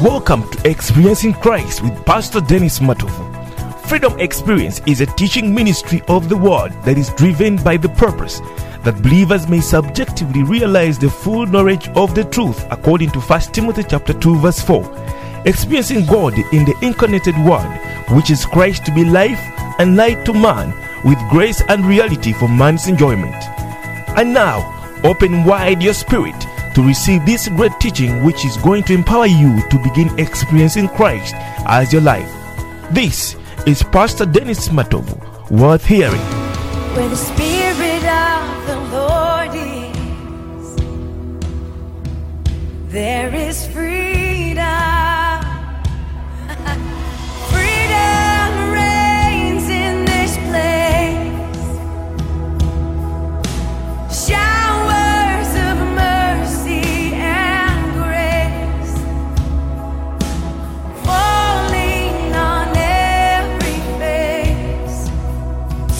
Welcome to Experiencing Christ with Pastor Dennis Matovu. Freedom Experience is a teaching ministry of the word that is driven by the purpose that believers may subjectively realize the full knowledge of the truth according to 1 Timothy chapter 2 verse 4. Experiencing God in the incarnated word, which is Christ to be life and light to man with grace and reality for man's enjoyment. And now, open wide your spirit to receive this great teaching which is going to empower you to begin experiencing Christ as your life. This is Pastor Dennis Matovu, worth hearing. Where the Spirit of the Lord is, there is freedom.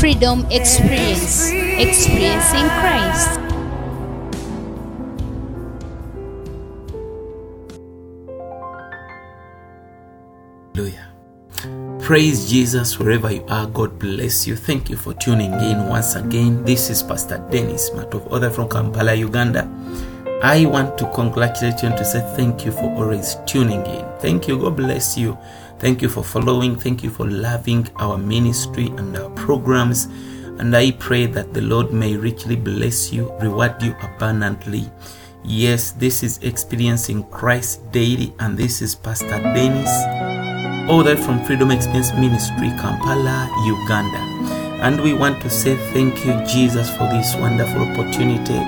Freedom Experience. Experiencing Christ. Hallelujah. Praise Jesus wherever you are. God bless you. Thank you for tuning in once again. This is Pastor Dennis Matovu, author from Kampala, Uganda. I want to congratulate you and to say thank you for always tuning in. Thank you. God bless you. Thank you for following. Thank you for loving our ministry and our programs. And I pray that the Lord may richly bless you, reward you abundantly. Yes, this is Experiencing Christ Daily, and this is Pastor Dennis all that from Freedom Experience Ministry, Kampala, Uganda. And we want to say thank you, Jesus, for this wonderful opportunity,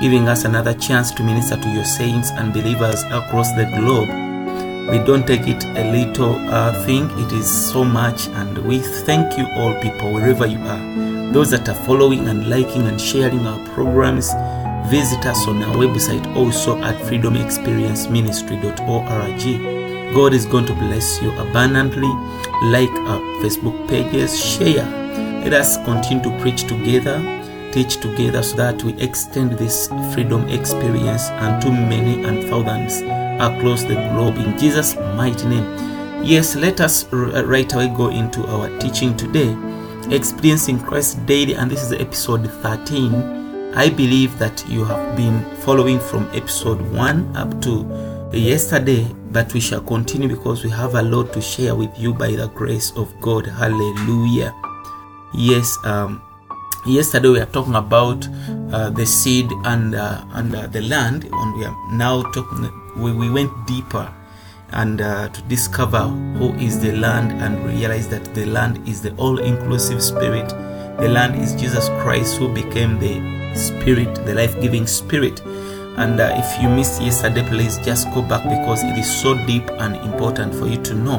giving us another chance to minister to your saints and believers across the globe. We don't take it a little uh, thing, it is so much, and we thank you all, people, wherever you are. Those that are following and liking and sharing our programs, visit us on our website also at freedomexperienceministry.org. God is going to bless you abundantly. Like our Facebook pages, share. Let us continue to preach together, teach together so that we extend this freedom experience unto many and thousands across the globe in Jesus' mighty name. Yes, let us r- right away go into our teaching today, Experiencing Christ Daily, and this is episode 13. I believe that you have been following from episode 1 up to yesterday, but we shall continue because we have a lot to share with you by the grace of God. Hallelujah. Yes, um, yesterday we are talking about uh, the seed and uh, and uh, the land, and we are now talking. We, we went deeper and uh, to discover who is the land and realize that the land is the all-inclusive spirit. The land is Jesus Christ who became the spirit, the life-giving spirit. And uh, if you missed yesterday, please just go back because it is so deep and important for you to know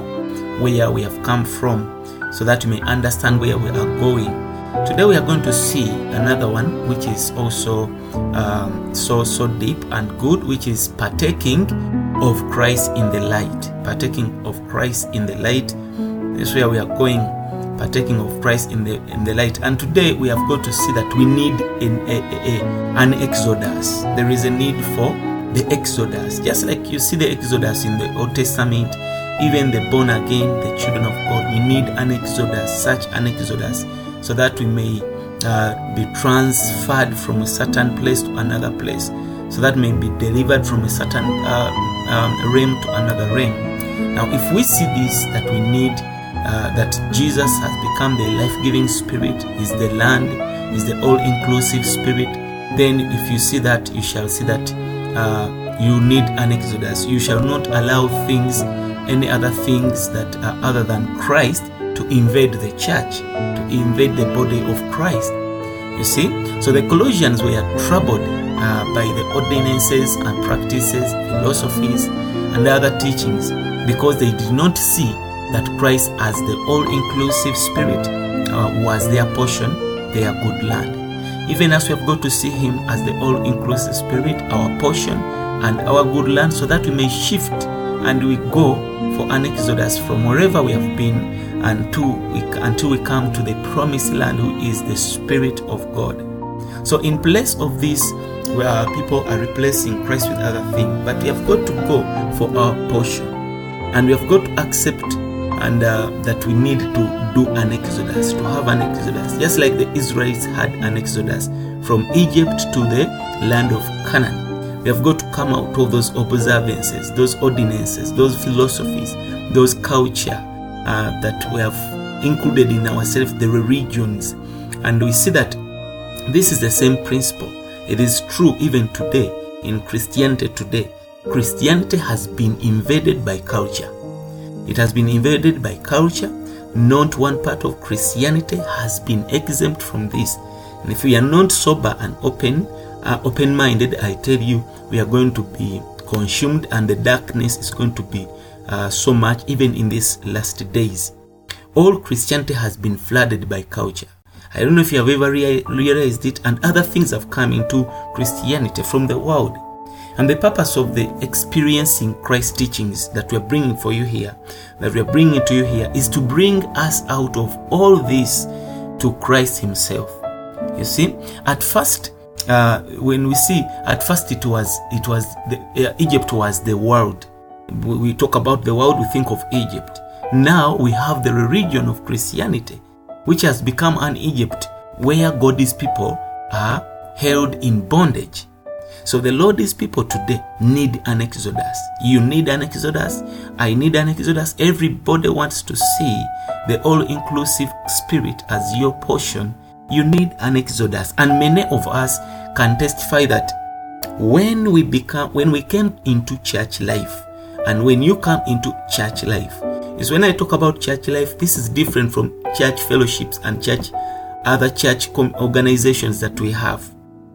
where we have come from so that you may understand where we are going. Today we are going to see another one which is also um, so so deep and good, which is partaking of Christ in the light. Partaking of Christ in the light. This is where we are going partaking of Christ in the in the light. And today we have got to see that we need an, a, a, an exodus. There is a need for the exodus, just like you see the exodus in the Old Testament. Even the born again, the children of God, we need an exodus, such an exodus, so that we may uh, be transferred from a certain place to another place, so that may be delivered from a certain uh, um, realm to another realm. Now, if we see this, that we need uh, that Jesus has become the life giving spirit, is the land, is the all inclusive spirit, then if you see that, you shall see that uh, you need an exodus. You shall not allow things, any other things that are other than Christ, to invade the church, invade the body of Christ. You see? So the Colossians were troubled uh, by the ordinances and practices, philosophies, and other teachings because they did not see that Christ as the all-inclusive spirit uh, was their portion, their good land. Even as we have got to see him as the all-inclusive spirit, our portion and our good land, so that we may shift and we go for an exodus from wherever we have been until we, until we come to the promised land, who is the Spirit of God. So, in place of this, where people are replacing Christ with other things, but we have got to go for our portion. And we have got to accept and uh, that we need to do an exodus, to have an exodus, just like the Israelites had an exodus from Egypt to the land of Canaan. We have got to come out of those observances, those ordinances, those philosophies, those culture uh, that we have included in ourselves, the religions. And we see that this is the same principle. It is true even today in Christianity today. Christianity has been invaded by culture. It has been invaded by culture. Not one part of Christianity has been exempt from this. And if we are not sober and open, uh, open-minded, I tell you, we are going to be consumed, and the darkness is going to be uh, so much, even in these last days. All Christianity has been flooded by culture. I don't know if you have ever rea- realized it, and other things have come into Christianity from the world. And the purpose of the experiencing Christ teachings that we are bringing for you here, that we are bringing to you here, is to bring us out of all this to Christ Himself. You see, at first, uh, when we see, at first it was it was the, uh, Egypt was the world. We, talk about the world, we think of Egypt. Now we have the religion of Christianity, which has become an Egypt where God's people are held in bondage. So the Lord's people today need an exodus. You need an exodus. I need an exodus. Everybody wants to see the all-inclusive spirit as your portion. You need an exodus. And many of us can testify that when we become when we came into church life and when you come into church life is when I talk about church life, this is different from church fellowships and church other church organizations that we have.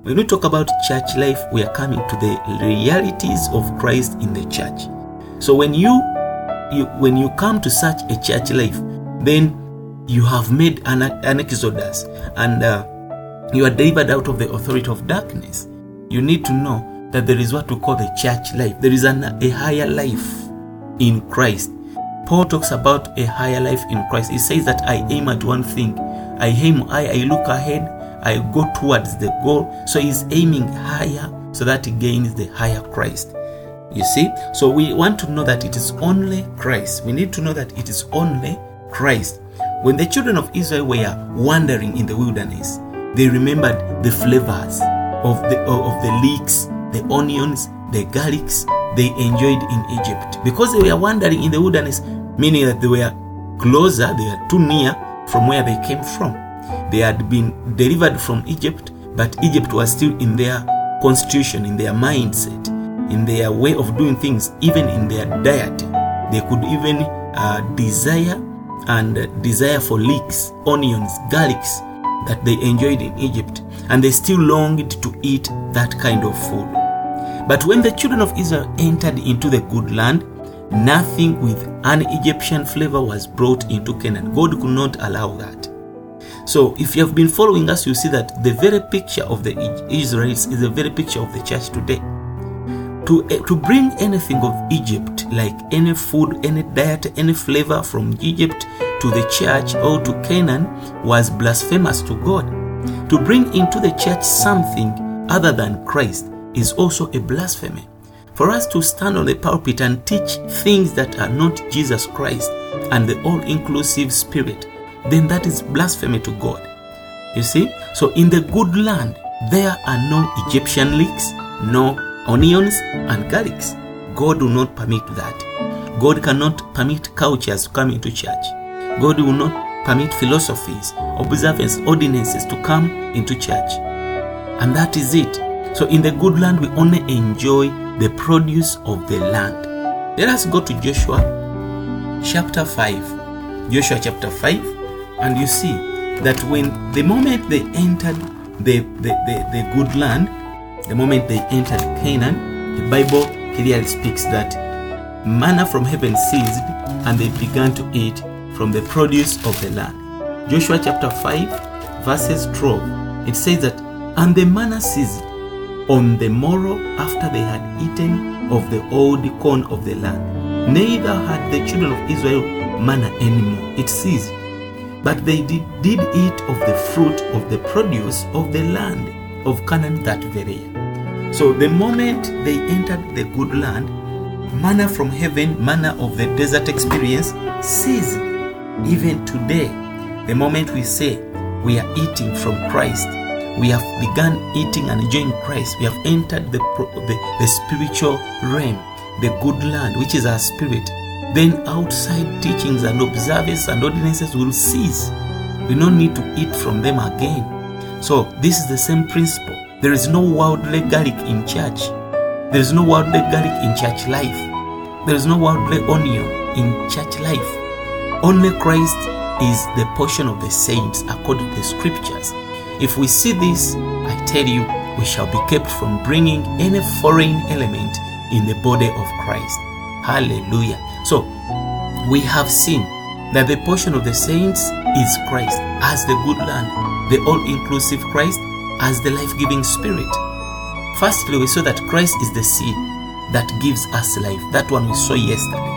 When we talk about church life, we are coming to the realities of Christ in the church. So when you, you when you come to such a church life, then you have made an, an exodus and uh, you are delivered out of the authority of darkness. You need to know that there is what we call the church life. There is an, a higher life in Christ. Paul talks about a higher life in Christ. He says that I aim at one thing. I aim I, I look ahead, I go towards the goal. So he's aiming higher so that he gains the higher Christ. You see? So we want to know that it is only Christ. We need to know that it is only Christ. When the children of Israel were wandering in the wilderness, they remembered the flavors of the of the leeks, the onions, the garlics they enjoyed in Egypt because they were wandering in the wilderness, meaning that they were closer, they were too near from where they came from. They had been delivered from Egypt, but Egypt was still in their constitution, in their mindset, in their way of doing things, even in their diet. They could even uh, desire and desire for leeks, onions, garlics that they enjoyed in Egypt, and they still longed to eat that kind of food. But when the children of Israel entered into the good land, nothing with an Egyptian flavor was brought into Canaan. God could not allow that. So, if you have been following us, you see that the very picture of the Israelites is the very picture of the church today. To, uh, to bring anything of Egypt, like any food, any diet, any flavor from Egypt to the church or to Canaan, was blasphemous to God. To bring into the church something other than Christ is also a blasphemy. For us to stand on the pulpit and teach things that are not Jesus Christ and the all inclusive Spirit, then that is blasphemy to God. You see? So in the good land, there are no Egyptian leeks, no onions and garlics. God will not permit that. God cannot permit cultures to come into church. God will not permit philosophies, observances, ordinances to come into church. And that is it. So in the good land, we only enjoy the produce of the land. Let us go to Joshua chapter 5. Joshua chapter 5, and you see that when the moment they entered the, the, the, the good land, the moment they entered Canaan, the Bible clearly speaks that manna from heaven ceased, and they began to eat from the produce of the land. Joshua chapter 5, verses 12, it says that, And the manna ceased on the morrow after they had eaten of the old corn of the land. Neither had the children of Israel manna anymore. It ceased. But they did, did eat of the fruit of the produce of the land of Canaan that very year. So the moment they entered the good land, manna from heaven, manna of the desert experience, ceased. Even today, the moment we say we are eating from Christ, we have begun eating and enjoying Christ, we have entered the, the, the spiritual realm, the good land, which is our spirit, then outside teachings and observances and ordinances will cease. We don't need to eat from them again. So, this is the same principle. There is no worldly garlic in church. There is no worldly garlic in church life. There is no worldly onion in church life. Only Christ is the portion of the saints according to the scriptures. If we see this, I tell you, we shall be kept from bringing any foreign element in the body of Christ. Hallelujah. So, we have seen that the portion of the saints is Christ as the good land, the all inclusive Christ as the life giving spirit. Firstly, we saw that Christ is the seed that gives us life. That one we saw yesterday.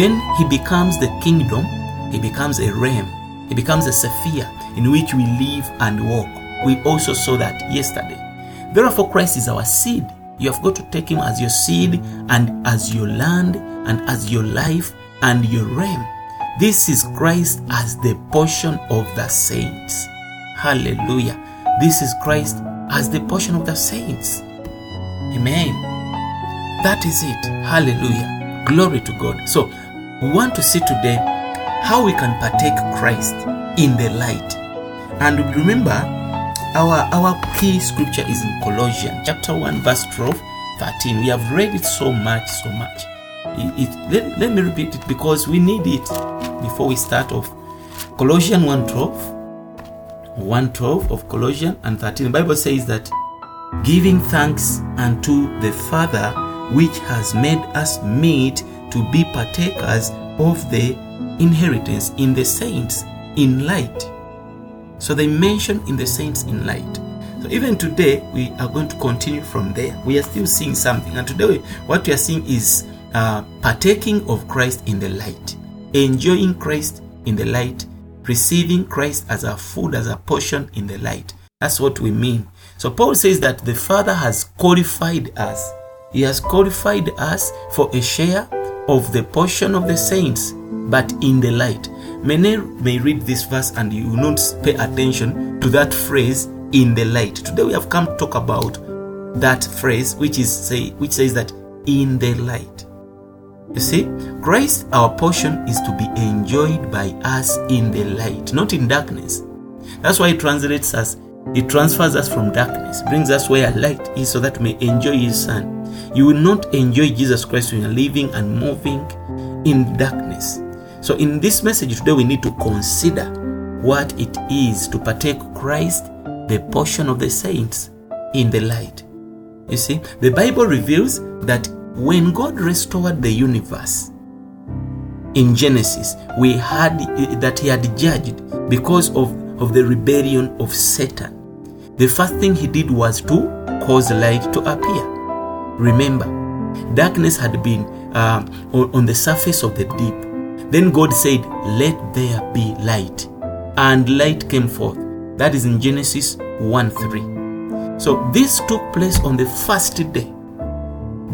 Then he becomes the kingdom, he becomes a realm, he becomes a sphere in which we live and walk. We also saw that yesterday. Therefore, Christ is our seed. You have got to take him as your seed and as your land and as your life and your realm. This is Christ as the portion of the saints. Hallelujah. This is Christ as the portion of the saints. Amen. That is it. Hallelujah. Glory to God. So, we want to see today how we can partake Christ in the light. And remember, our, our key scripture is in Colossians chapter 1, verse 12, 13. We have read it so much, so much. It, it, let, let me repeat it because we need it before we start off. Colossians 1 12, 1 12 of Colossians and 13. The Bible says that giving thanks unto the Father which has made us meet to be partakers of the inheritance in the saints in light. So they mention in the saints in light. So even today, we are going to continue from there. We are still seeing something. And today, what we are seeing is uh, partaking of Christ in the light, enjoying Christ in the light, receiving Christ as a food, as a portion in the light. That's what we mean. So Paul says that the Father has qualified us. He has qualified us for a share of the portion of the saints, but in the light. Many may read this verse and you will not pay attention to that phrase in the light. Today we have come to talk about that phrase which is say which says that in the light. You see, Christ, our portion, is to be enjoyed by us in the light, not in darkness. That's why it translates us, it transfers us from darkness, brings us where light is so that we may enjoy His Son. You will not enjoy Jesus Christ when you're living and moving in darkness. So, in this message today, we need to consider what it is to partake Christ, the portion of the saints, in the light. You see, the Bible reveals that when God restored the universe in Genesis, we had that He had judged because of, of the rebellion of Satan. The first thing He did was to cause light to appear. Remember, darkness had been uh, on, on the surface of the deep. Then God said, Let there be light. And light came forth. That is in Genesis 1 3. So this took place on the first day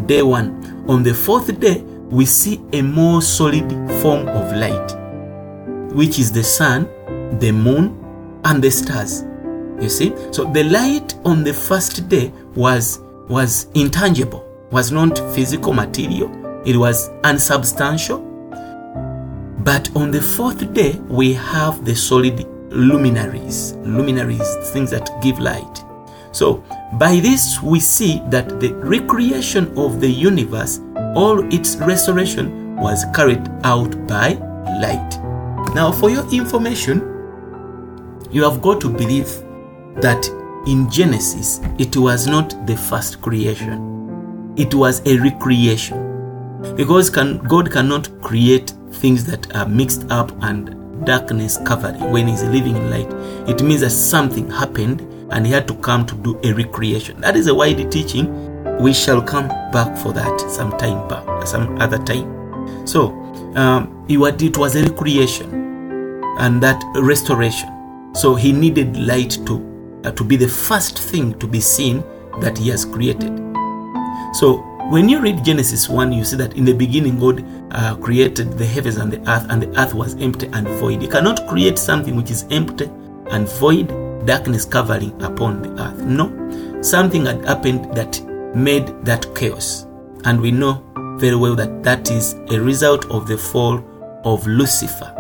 day one. On the fourth day, we see a more solid form of light, which is the sun, the moon, and the stars. You see? So the light on the first day was was intangible, was not physical material, it was unsubstantial. But on the fourth day, we have the solid luminaries, luminaries, things that give light. So, by this, we see that the recreation of the universe, all its restoration, was carried out by light. Now, for your information, you have got to believe that in Genesis, it was not the first creation, it was a recreation. Because can, God cannot create things that are mixed up and darkness covered when He's living in light. It means that something happened and he had to come to do a recreation. That is a wide teaching. We shall come back for that sometime back, some other time. So, um, it was a recreation and that restoration. So he needed light to uh, to be the first thing to be seen that he has created. So When you read Genesis 1, you see that in the beginning God uh, created the heavens and the earth, and the earth was empty and void. You cannot create something which is empty and void, darkness covering upon the earth. No. Something had happened that made that chaos. And we know very well that that is a result of the fall of Lucifer,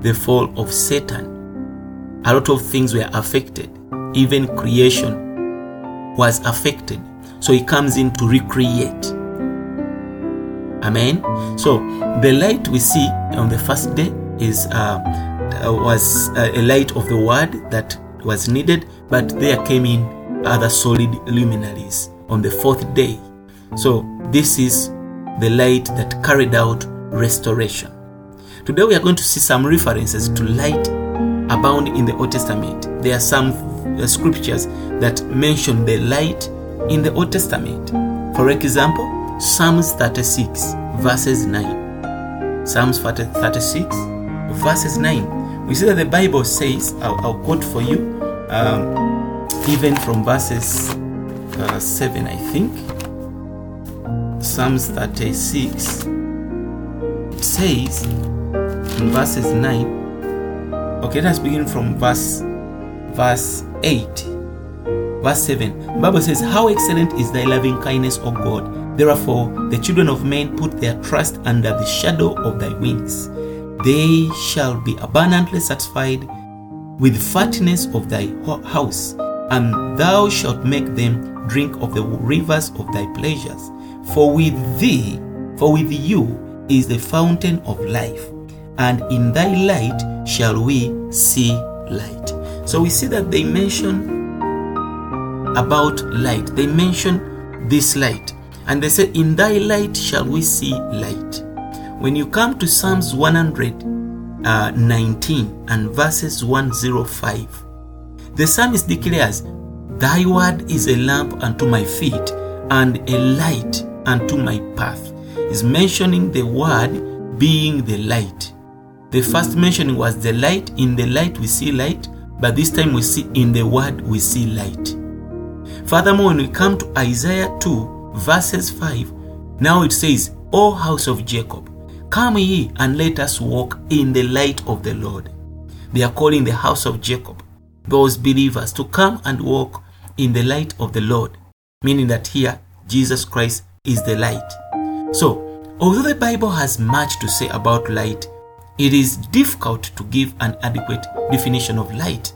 the fall of Satan. A lot of things were affected, even creation was affected. So he comes in to recreate. Amen. So the light we see on the first day is uh, was uh, a light of the word that was needed, but there came in other solid luminaries on the fourth day. So this is the light that carried out restoration. Today we are going to see some references to light abound in the Old Testament. There are some uh, scriptures that mention the light in the Old Testament. For example, Psalms 36, verses 9. Psalms 36, verses 9. We see that the Bible says, I'll, I'll quote for you, um, even from verses uh, 7, I think. Psalms 36. Says in verses 9. Okay, let's begin from verse verse 8. Verse 7. Bible says, How excellent is thy loving kindness, O God. Therefore, the children of men put their trust under the shadow of thy wings. They shall be abundantly satisfied with the fatness of thy house, and thou shalt make them drink of the rivers of thy pleasures. For with thee, for with you is the fountain of life, and in thy light shall we see light. So we see that they mention about light. They mention this light. And they say, In thy light shall we see light. When you come to Psalms 119 uh, and verses 105, the psalmist declares, Thy word is a lamp unto my feet and a light unto my path. Is mentioning the word being the light. The first mentioning was the light. In the light we see light, but this time we see in the word we see light. Furthermore, when we come to Isaiah 2, verses 5, now it says, O house of Jacob, come ye and let us walk in the light of the Lord. They are calling the house of Jacob, those believers, to come and walk in the light of the Lord, meaning that here Jesus Christ is the light. So, although the Bible has much to say about light, it is difficult to give an adequate definition of light.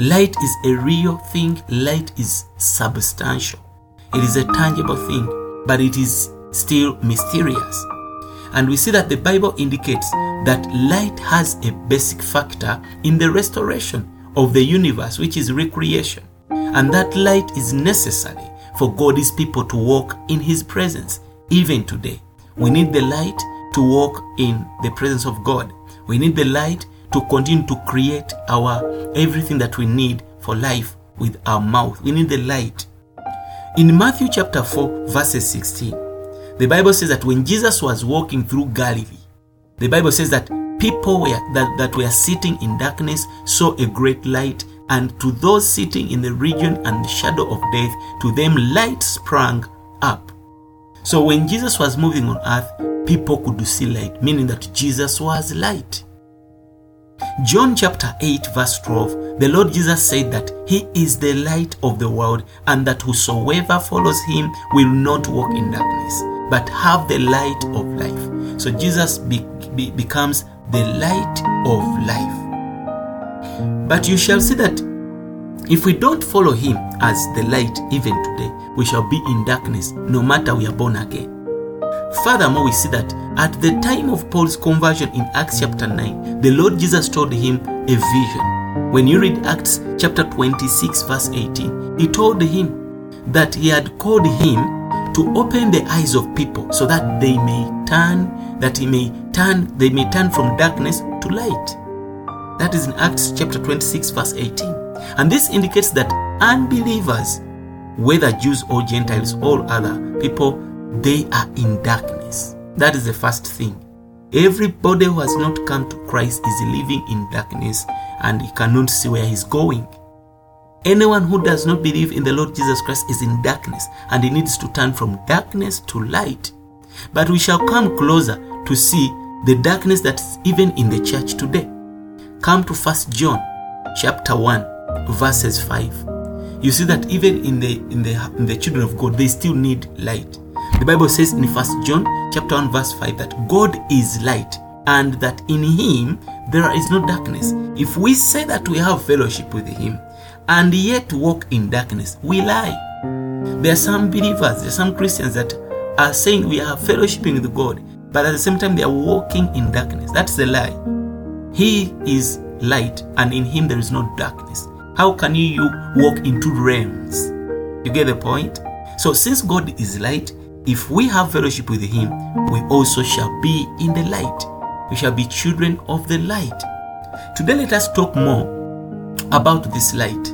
Light is a real thing, light is substantial. It is a tangible thing, but it is still mysterious. And we see that the Bible indicates that light has a basic factor in the restoration of the universe, which is recreation. And that light is necessary for God's people to walk in His presence, even today. We need the light to walk in the presence of God. We need the light to continue to create our everything that we need for life with our mouth. We need the light. In Matthew chapter 4, verses 16, the Bible says that when Jesus was walking through Galilee, the Bible says that people were that, that were sitting in darkness saw a great light, and to those sitting in the region and the shadow of death, to them light sprang up. So when Jesus was moving on earth, people could see light, meaning that Jesus was light. John chapter 8, verse 12, the Lord Jesus said that He is the light of the world, and that whosoever follows Him will not walk in darkness, but have the light of life. So Jesus be, be, becomes the light of life. But you shall see that if we don't follow Him as the light even today, we shall be in darkness no matter we are born again. Furthermore, we see that at the time of Paul's conversion in Acts chapter 9, the Lord Jesus told him a vision. When you read Acts chapter 26, verse 18, he told him that he had called him to open the eyes of people so that they may turn, that he may turn, they may turn from darkness to light. That is in Acts chapter 26, verse 18. And this indicates that unbelievers, whether Jews or Gentiles or other people, they are in darkness. That is the first thing. Everybody who has not come to Christ is living in darkness and he cannot see where he's going. Anyone who does not believe in the Lord Jesus Christ is in darkness and he needs to turn from darkness to light. But we shall come closer to see the darkness that's even in the church today. Come to 1 John chapter 1 verses 5. You see that even in the in the in the children of God they still need light. The Bible says in 1 John chapter 1 verse 5 that God is light and that in him there is no darkness. If we say that we have fellowship with him and yet walk in darkness, we lie. There are some believers, there are some Christians that are saying we are fellowshipping with God, but at the same time they are walking in darkness. That's the lie. He is light, and in him there is no darkness. How can you walk in two realms? You get the point? So, since God is light, if we have fellowship with him, we also shall be in the light. We shall be children of the light. Today, let us talk more about this light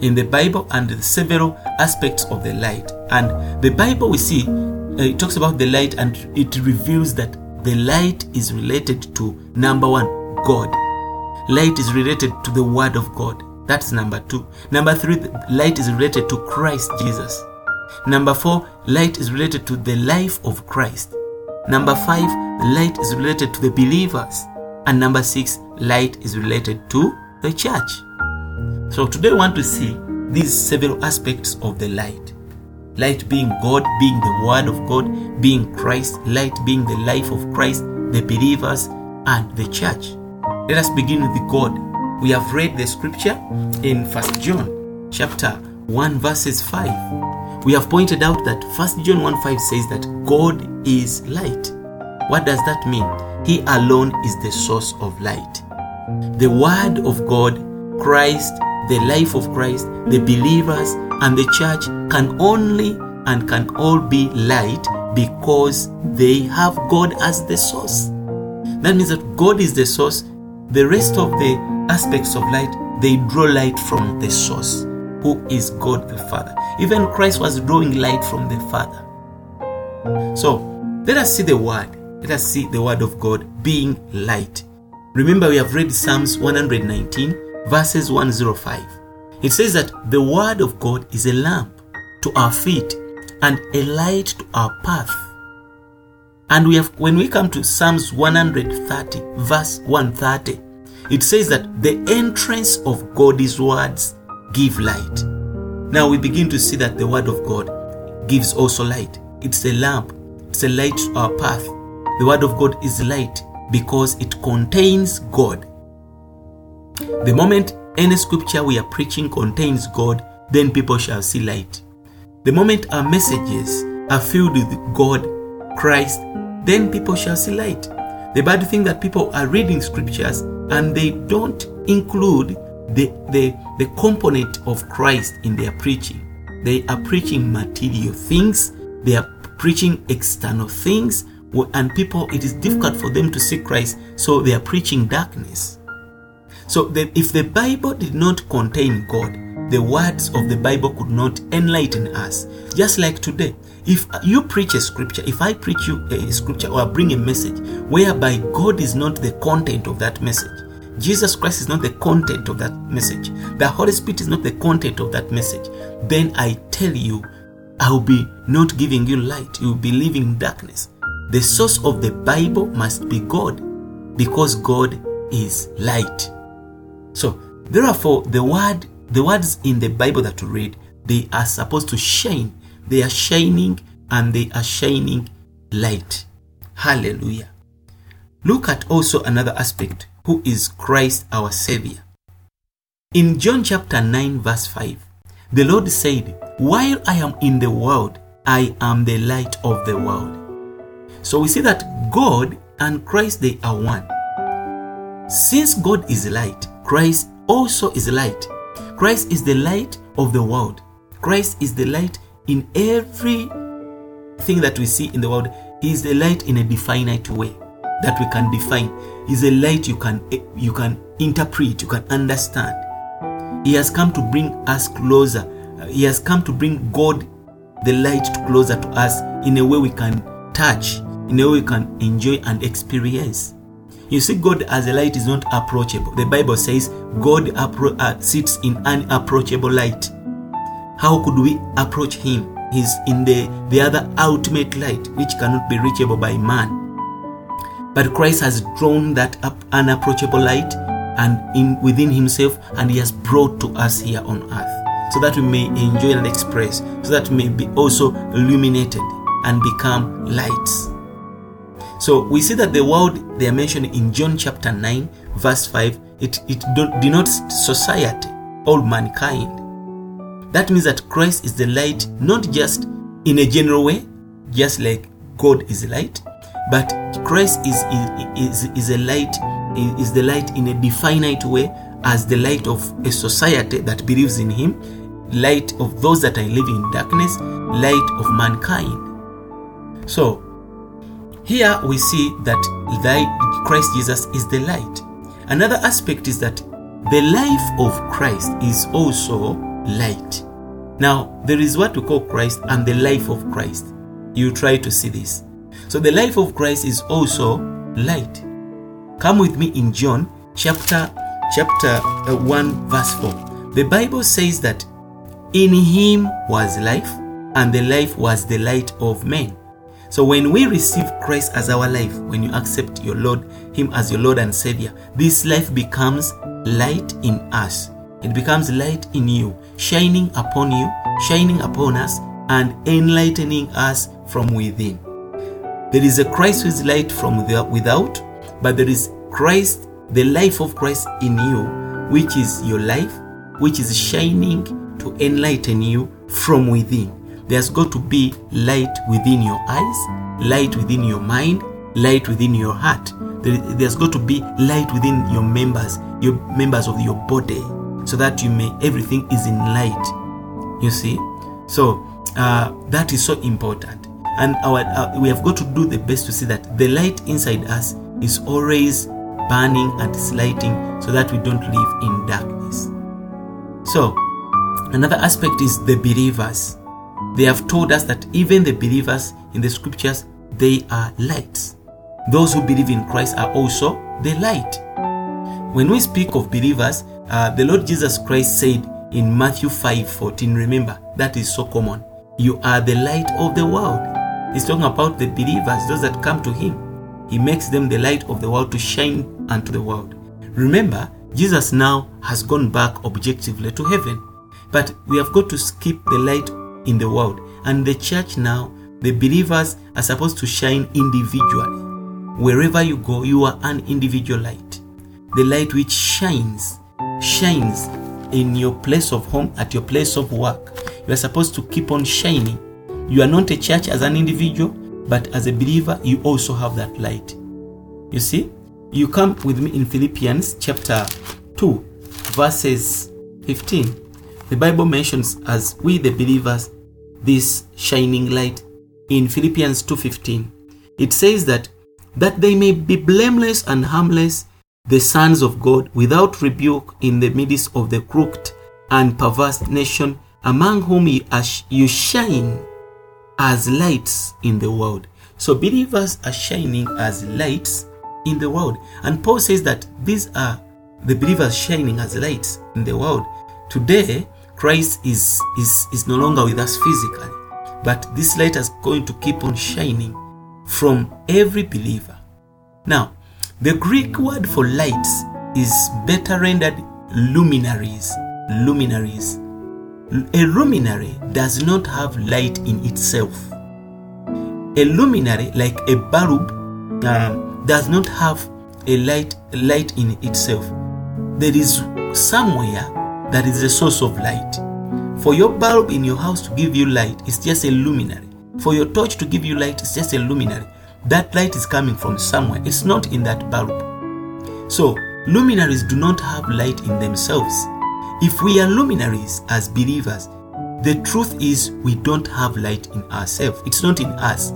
in the Bible and the several aspects of the light. And the Bible we see uh, it talks about the light and it reveals that the light is related to number one, God. Light is related to the Word of God. That's number two. Number three, light is related to Christ Jesus. Number four, light is related to the life of Christ. Number five, light is related to the believers. And number six, light is related to the church. So today we want to see these several aspects of the light. Light being God, being the Word of God, being Christ, light being the life of Christ, the believers, and the church. Let us begin with God. We have read the scripture in First John chapter 1 verses 5. We have pointed out that First John 1 5 says that God is light. What does that mean? He alone is the source of light. The Word of God, Christ, the life of Christ, the believers, and the church can only and can all be light because they have God as the source. That means that God is the source. The rest of the aspects of light, they draw light from the source, who is God the Father. Even Christ was drawing light from the Father. So let us see the word. Let us see the word of God being light. Remember, we have read Psalms 119, verses 105. It says that the word of God is a lamp to our feet and a light to our path. And we have when we come to Psalms 130, verse 130, it says that the entrance of God's words give light. Now we begin to see that the word of God gives also light. It's a lamp, it's a light to our path. The word of God is light because it contains God. The moment any scripture we are preaching contains God, then people shall see light. The moment our messages are filled with God, Christ, then people shall see light. The bad thing that people are reading scriptures and they don't include the, the, the component of Christ in their preaching. They are preaching material things, they are preaching external things, and people, it is difficult for them to see Christ, so they are preaching darkness. So, the, if the Bible did not contain God, the words of the Bible could not enlighten us. Just like today, if you preach a scripture, if I preach you a scripture or bring a message whereby God is not the content of that message, Jesus Christ is not the content of that message, the Holy Spirit is not the content of that message, then I tell you, I will be not giving you light, you will be living in darkness. The source of the Bible must be God because God is light. So, therefore, the word, the words in the Bible that we read, they are supposed to shine. They are shining and they are shining light. Hallelujah. Look at also another aspect who is Christ our Savior. In John chapter 9, verse 5, the Lord said, While I am in the world, I am the light of the world. So we see that God and Christ they are one. Since God is light, Christ also is light. Christ is the light of the world. Christ is the light in every thing that we see in the world. He is the light in a definite way that we can define. He's a light you can you can interpret, you can understand. He has come to bring us closer. He has come to bring God, the light, closer to us in a way we can touch, in a way we can enjoy and experience. You see, God as a light is not approachable. The Bible says God appro- uh, sits in unapproachable light. How could we approach Him? He's in the, the other ultimate light, which cannot be reachable by man. But Christ has drawn that up unapproachable light and in within Himself, and He has brought to us here on earth, so that we may enjoy and express, so that we may be also illuminated and become lights. So we see that the world they are mentioned in John chapter 9, verse 5, it, it denotes society, all mankind. That means that Christ is the light, not just in a general way, just like God is light, but Christ is, is, is, is a light, is the light in a definite way as the light of a society that believes in Him, light of those that are living in darkness, light of mankind. So, here we see that Christ Jesus is the light. Another aspect is that the life of Christ is also light. Now, there is what we call Christ and the life of Christ. You try to see this. So, the life of Christ is also light. Come with me in John chapter chapter uh, 1 verse 4. The Bible says that in him was life and the life was the light of men. So when we receive Christ as our life, when you accept your Lord, Him as your Lord and Savior, this life becomes light in us. It becomes light in you, shining upon you, shining upon us, and enlightening us from within. There is a Christ who is light from without, but there is Christ, the life of Christ in you, which is your life, which is shining to enlighten you from within. There's got to be light within your eyes, light within your mind, light within your heart. There's got to be light within your members, your members of your body, so that you may everything is in light. You see, so uh, that is so important, and our uh, we have got to do the best to see that the light inside us is always burning and is lighting, so that we don't live in darkness. So another aspect is the believers they have told us that even the believers in the scriptures, they are lights. Those who believe in Christ are also the light. When we speak of believers, uh, the Lord Jesus Christ said in Matthew 5 14, remember, that is so common. You are the light of the world. He's talking about the believers, those that come to Him. He makes them the light of the world to shine unto the world. Remember, Jesus now has gone back objectively to heaven. But we have got to keep the light in the world. And the church now, the believers are supposed to shine individually. Wherever you go, you are an individual light. The light which shines, shines in your place of home, at your place of work. You are supposed to keep on shining. You are not a church as an individual, but as a believer, you also have that light. You see, you come with me in Philippians chapter 2, verses 15. The Bible mentions as we the believers this shining light in Philippians 2:15. It says that that they may be blameless and harmless the sons of God without rebuke in the midst of the crooked and perverse nation among whom you shine as lights in the world. So believers are shining as lights in the world. And Paul says that these are the believers shining as lights in the world. Today, Christ is, is, is no longer with us physically, but this light is going to keep on shining from every believer. Now, the Greek word for lights is better rendered luminaries. Luminaries. A luminary does not have light in itself. A luminary, like a bulb, um, does not have a light, light in itself. There is somewhere that is the source of light. For your bulb in your house to give you light, it's just a luminary. For your torch to give you light, it's just a luminary. That light is coming from somewhere. It's not in that bulb. So, luminaries do not have light in themselves. If we are luminaries as believers, the truth is we don't have light in ourselves. It's not in us.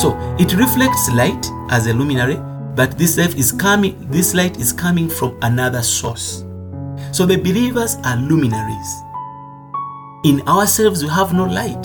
So, it reflects light as a luminary, but this light is coming this light is coming from another source. So the believers are luminaries. In ourselves, we have no light.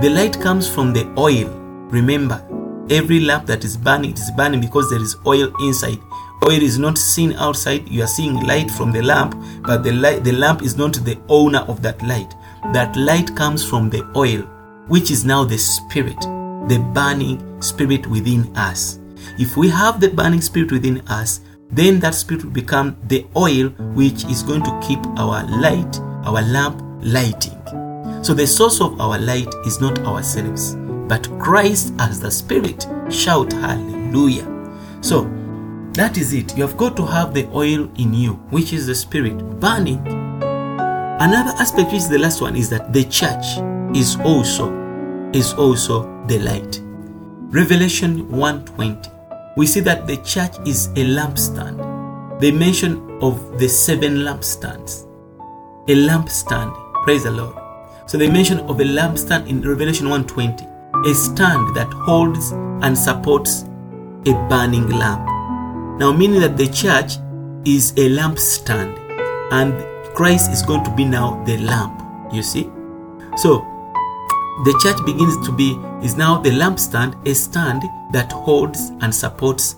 The light comes from the oil. Remember, Every lamp that is burning, it is burning because there is oil inside. Oil is not seen outside. You are seeing light from the lamp, but the light, the lamp is not the owner of that light. That light comes from the oil, which is now the spirit, the burning spirit within us. If we have the burning spirit within us, then that spirit will become the oil which is going to keep our light, our lamp lighting. So the source of our light is not ourselves, but Christ as the Spirit. Shout hallelujah. So that is it. You have got to have the oil in you, which is the Spirit, burning. Another aspect, which is the last one, is that the church is also is also the light. Revelation 120. We see that the church is a lampstand. The mention of the seven lampstands. A lampstand. Praise the Lord. So the mention of a lampstand in Revelation 120, a stand that holds and supports a burning lamp. Now, meaning that the church is a lampstand and Christ is going to be now the lamp. You see? So the church begins to be is now the lampstand, a stand that holds and supports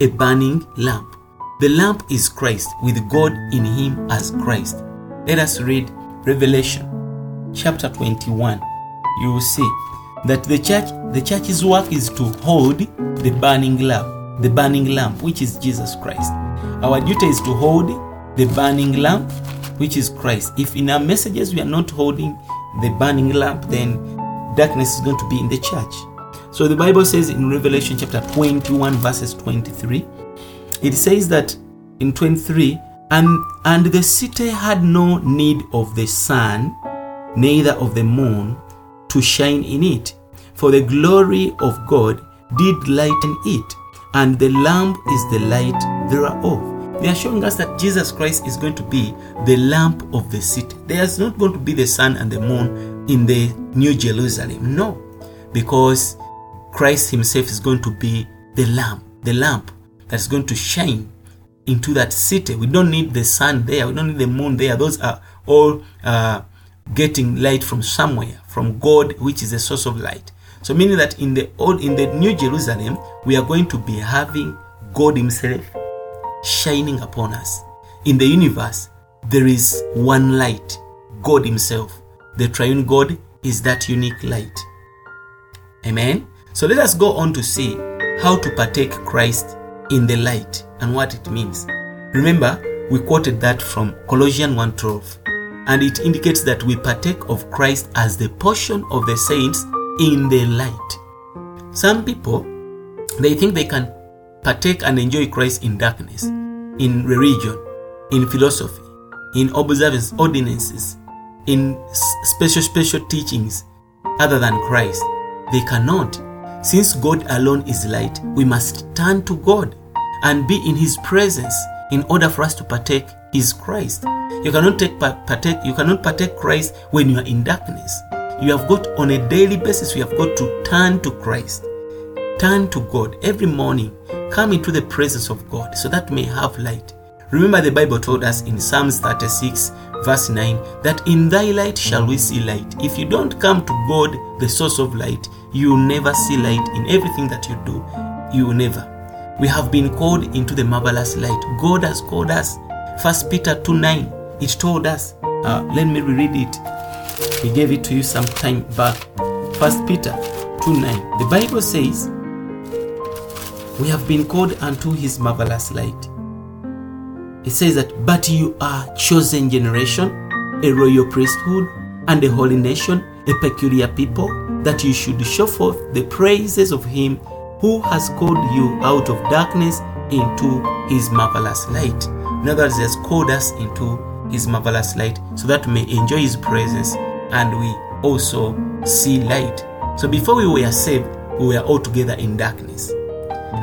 a burning lamp. The lamp is Christ with God in him as Christ. Let us read Revelation chapter 21, you will see that the church, the church's work is to hold the burning lamp, the burning lamp, which is Jesus Christ. Our duty is to hold the burning lamp, which is Christ. If in our messages we are not holding the burning lamp, then darkness is going to be in the church. So the Bible says in Revelation chapter 21, verses 23, it says that in 23, and and the city had no need of the sun neither of the moon to shine in it. For the glory of God did lighten it, and the lamp is the light thereof. They are showing us that Jesus Christ is going to be the lamp of the city. There is not going to be the sun and the moon in the New Jerusalem. No, because Christ Himself is going to be the lamp, the lamp that's going to shine into that city. We don't need the sun there. We don't need the moon there. Those are all uh, getting light from somewhere, from God, which is the source of light. So meaning that in the old, in the New Jerusalem, we are going to be having God Himself shining upon us. In the universe, there is one light, God Himself. The triune God is that unique light. Amen. So let us go on to see how to partake Christ in the light and what it means. Remember, we quoted that from Colossians 1:12 and it indicates that we partake of Christ as the portion of the saints in the light. Some people they think they can partake and enjoy Christ in darkness, in religion, in philosophy, in observance ordinances, in special special teachings other than Christ. They cannot. Since God alone is light, we must turn to God and be in his presence in order for us to partake is Christ. You cannot take partake you cannot partake Christ when you are in darkness. You have got on a daily basis you have got to turn to Christ. Turn to God every morning. Come into the presence of God so that may have light. Remember the Bible told us in Psalms 36 verse 9 that in thy light shall we see light. If you don't come to God, the source of light, you will never see light in everything that you do. You will never. We have been called into the marvelous light. God has called us. First Peter 2 9. It told us. Uh, let me reread it. He gave it to you some time back. 1 Peter 2 9. The Bible says, We have been called unto his marvelous light. It says that, but you are chosen generation, a royal priesthood, and a holy nation, a peculiar people, that you should show forth the praises of him who has called you out of darkness into his marvelous light. In other words, he has called us into his marvelous light so that we may enjoy his presence and we also see light. So before we were saved, we were altogether in darkness.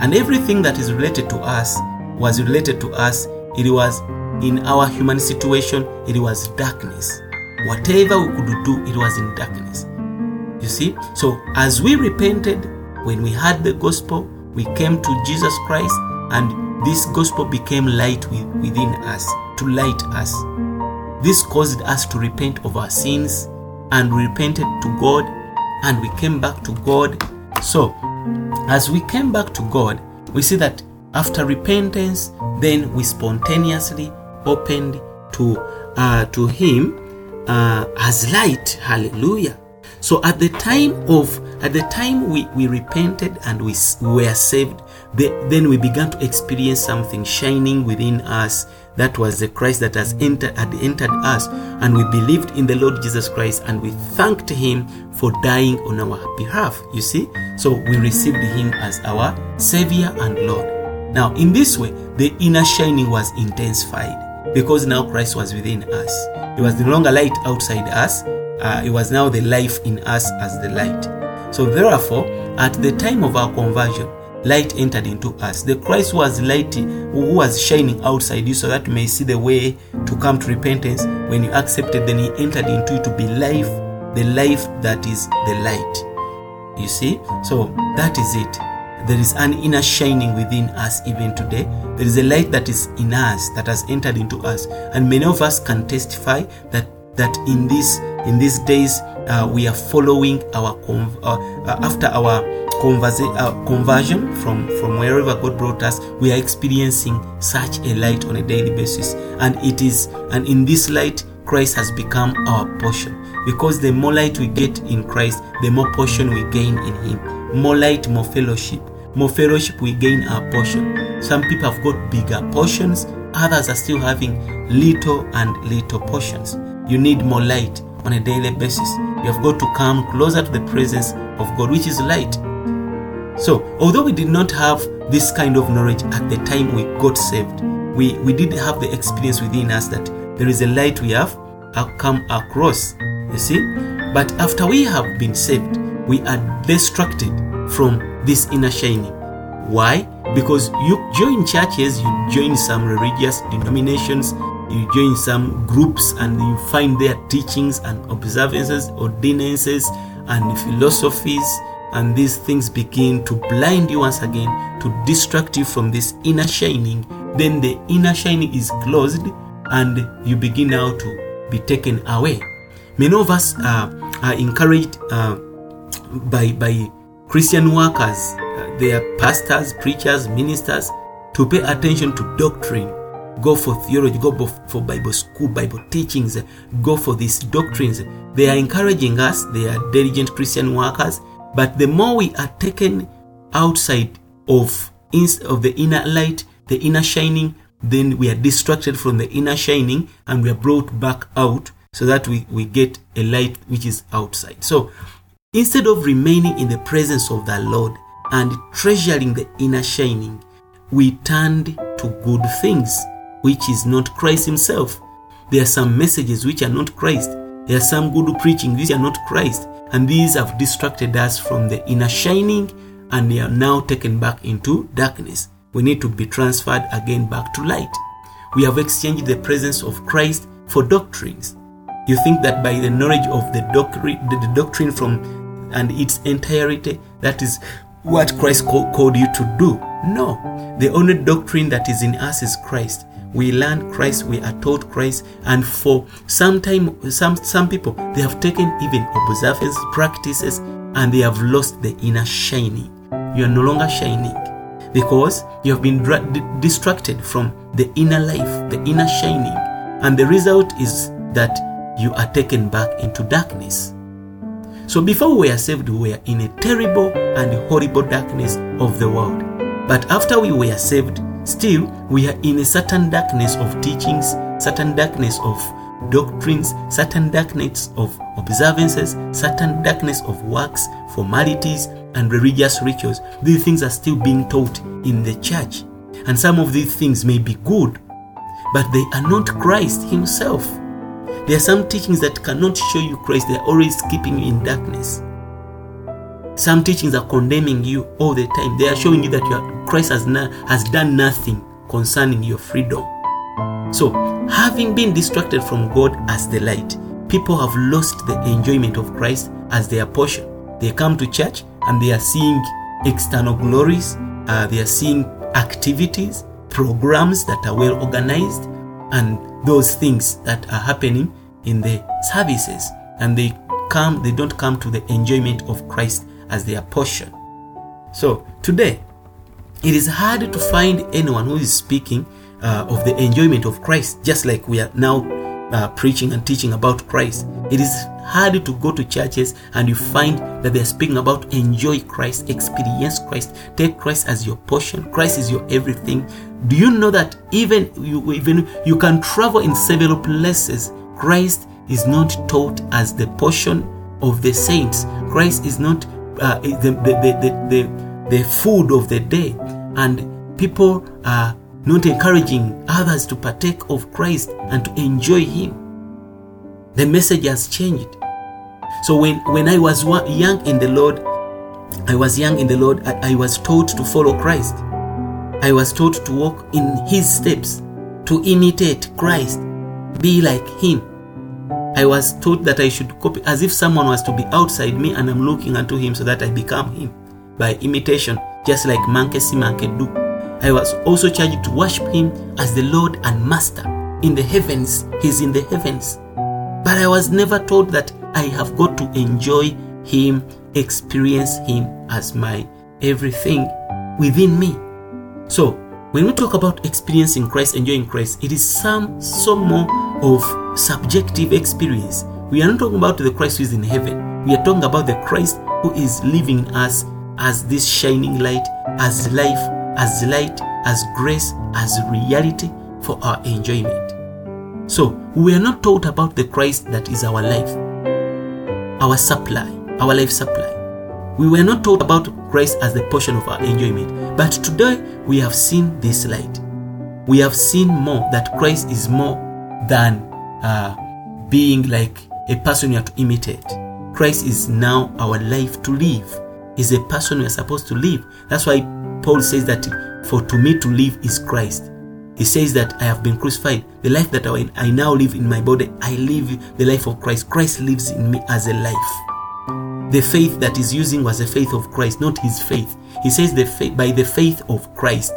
And everything that is related to us was related to us. It was in our human situation, it was darkness. Whatever we could do, it was in darkness. You see? So as we repented, when we heard the gospel, we came to Jesus Christ, and this gospel became light within us, to light us. This caused us to repent of our sins, and we repented to God, and we came back to God. So, as we came back to God, we see that after repentance, then we spontaneously opened to uh, to Him uh, as light. Hallelujah. So at the time of at the time we, we repented and we were saved, then we began to experience something shining within us. That was the Christ that has entered had entered us, and we believed in the Lord Jesus Christ, and we thanked Him for dying on our behalf. You see, so we received Him as our Savior and Lord. Now, in this way, the inner shining was intensified because now Christ was within us. It was no longer light outside us, uh, it was now the life in us as the light. So, therefore, at the time of our conversion, light entered into us. The Christ was light, who was shining outside you, so that you may see the way to come to repentance. When you accepted, then He entered into you to be life, the life that is the light. You see? So, that is it. There is an inner shining within us even today. There is a light that is in us that has entered into us, and many of us can testify that that in this in these days uh, we are following our uh, uh, after our conversa- uh, conversion from from wherever God brought us we are experiencing such a light on a daily basis. And it is and in this light Christ has become our portion. Because the more light we get in Christ the more portion we gain in him. More light more fellowship. More fellowship we gain our portion. Some people have got bigger portions. Others are still having little and little portions. You need more light on a daily basis. You have got to come closer to the presence of God, which is light. So, although we did not have this kind of knowledge at the time we got saved, we, we did have the experience within us that there is a light we have come across. You see? But after we have been saved, we are distracted from this inner shining. Why? Because you join churches, you join some religious denominations, you join some groups and you find their teachings and observances, ordinances, and philosophies, and these things begin to blind you once again to distract you from this inner shining. Then the inner shining is closed, and you begin now to be taken away. Many of us uh, are encouraged uh, by by Christian workers, uh, they are pastors, preachers, ministers, to pay attention to doctrine go for theology, go for Bible school, Bible teachings, go for these doctrines. They are encouraging us, they are diligent Christian workers, but the more we are taken outside of, of the inner light, the inner shining, then we are distracted from the inner shining and we are brought back out so that we, we get a light which is outside. So instead of remaining in the presence of the Lord and treasuring the inner shining, we turned to good things which is not Christ Himself. There are some messages which are not Christ. There are some good preaching which are not Christ. And these have distracted us from the inner shining and they are now taken back into darkness. We need to be transferred again back to light. We have exchanged the presence of Christ for doctrines. You think that by the knowledge of the doctrine, the doctrine from and its entirety, that is what Christ called you to do. No, the only doctrine that is in us is Christ we learn Christ, we are taught Christ, and for some time, some some people they have taken even observances, practices, and they have lost the inner shining. You are no longer shining because you have been dra- distracted from the inner life, the inner shining, and the result is that you are taken back into darkness. So before we were saved, we were in a terrible and horrible darkness of the world. But after we were saved, Still, we are in a certain darkness of teachings, certain darkness of doctrines, certain darkness of observances, certain darkness of works, formalities, and religious rituals. These things are still being taught in the church. And some of these things may be good, but they are not Christ Himself. There are some teachings that cannot show you Christ, they are always keeping you in darkness. Some teachings are condemning you all the time. They are showing you that are, Christ has, na- has done nothing concerning your freedom. So, having been distracted from God as the light, people have lost the enjoyment of Christ as their portion. They come to church and they are seeing external glories, uh, they are seeing activities, programs that are well organized, and those things that are happening in the services. And they come, they don't come to the enjoyment of Christ as their portion. So today, it is hard to find anyone who is speaking uh, of the enjoyment of Christ, just like we are now uh, preaching and teaching about Christ. It is hard to go to churches and you find that they're speaking about enjoy Christ, experience Christ, take Christ as your portion. Christ is your everything. Do you know that even you even you can travel in several places? Christ is not taught as the portion of the saints. Christ is not uh, the, the, the, the, the food of the day, and people are not encouraging others to partake of Christ and to enjoy Him. The message has changed. So when, when I was young in the Lord, I was young in the Lord, I, I was taught to follow Christ. I was taught to walk in His steps, to imitate Christ, be like Him. I was taught that I should copy as if someone was to be outside me and I'm looking unto him so that I become him by imitation, just like monkey see do. I was also charged to worship him as the Lord and Master. In the heavens, he's in the heavens. But I was never told that I have got to enjoy him, experience him as my everything within me. So, when we talk about experiencing Christ, enjoying Christ, it is some some more of subjective experience. We are not talking about the Christ who is in heaven. We are talking about the Christ who is living in us as this shining light, as life, as light, as grace, as reality for our enjoyment. So, we are not taught about the Christ that is our life, our supply, our life supply. We were not taught about Christ as the portion of our enjoyment. But today, we have seen this light. We have seen more that Christ is more than uh, being like a person you have to imitate. Christ is now our life to live. Is a person we are supposed to live. That's why Paul says that for to me to live is Christ. He says that I have been crucified. The life that I now live in my body, I live the life of Christ. Christ lives in me as a life. The faith that he's using was the faith of Christ, not his faith. He says the faith, by the faith of Christ.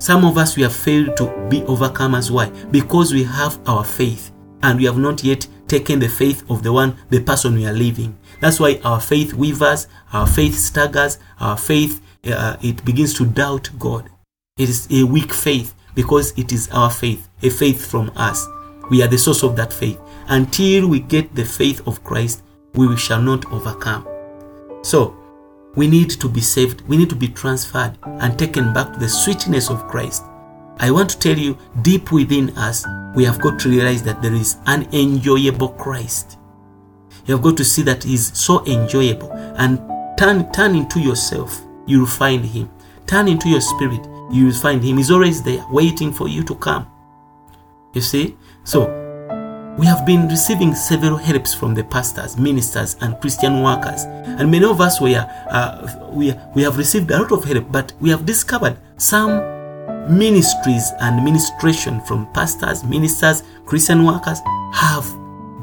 Some of us we have failed to be overcomers. Why? Because we have our faith and we have not yet taken the faith of the one, the person we are living. That's why our faith wavers, our faith staggers, our faith uh, it begins to doubt God. It is a weak faith because it is our faith, a faith from us. We are the source of that faith. Until we get the faith of Christ, we shall not overcome. So, we need to be saved, we need to be transferred and taken back to the sweetness of Christ. I want to tell you, deep within us, we have got to realize that there is an enjoyable Christ. You have got to see that He's so enjoyable and turn, turn into yourself. You'll find Him. Turn into your spirit. You will find Him. He's always there, waiting for you to come. You see? So, we have been receiving several helps from the pastors, ministers, and Christian workers, and many of us were uh, we we have received a lot of help, but we have discovered some ministries and ministration from pastors, ministers, Christian workers have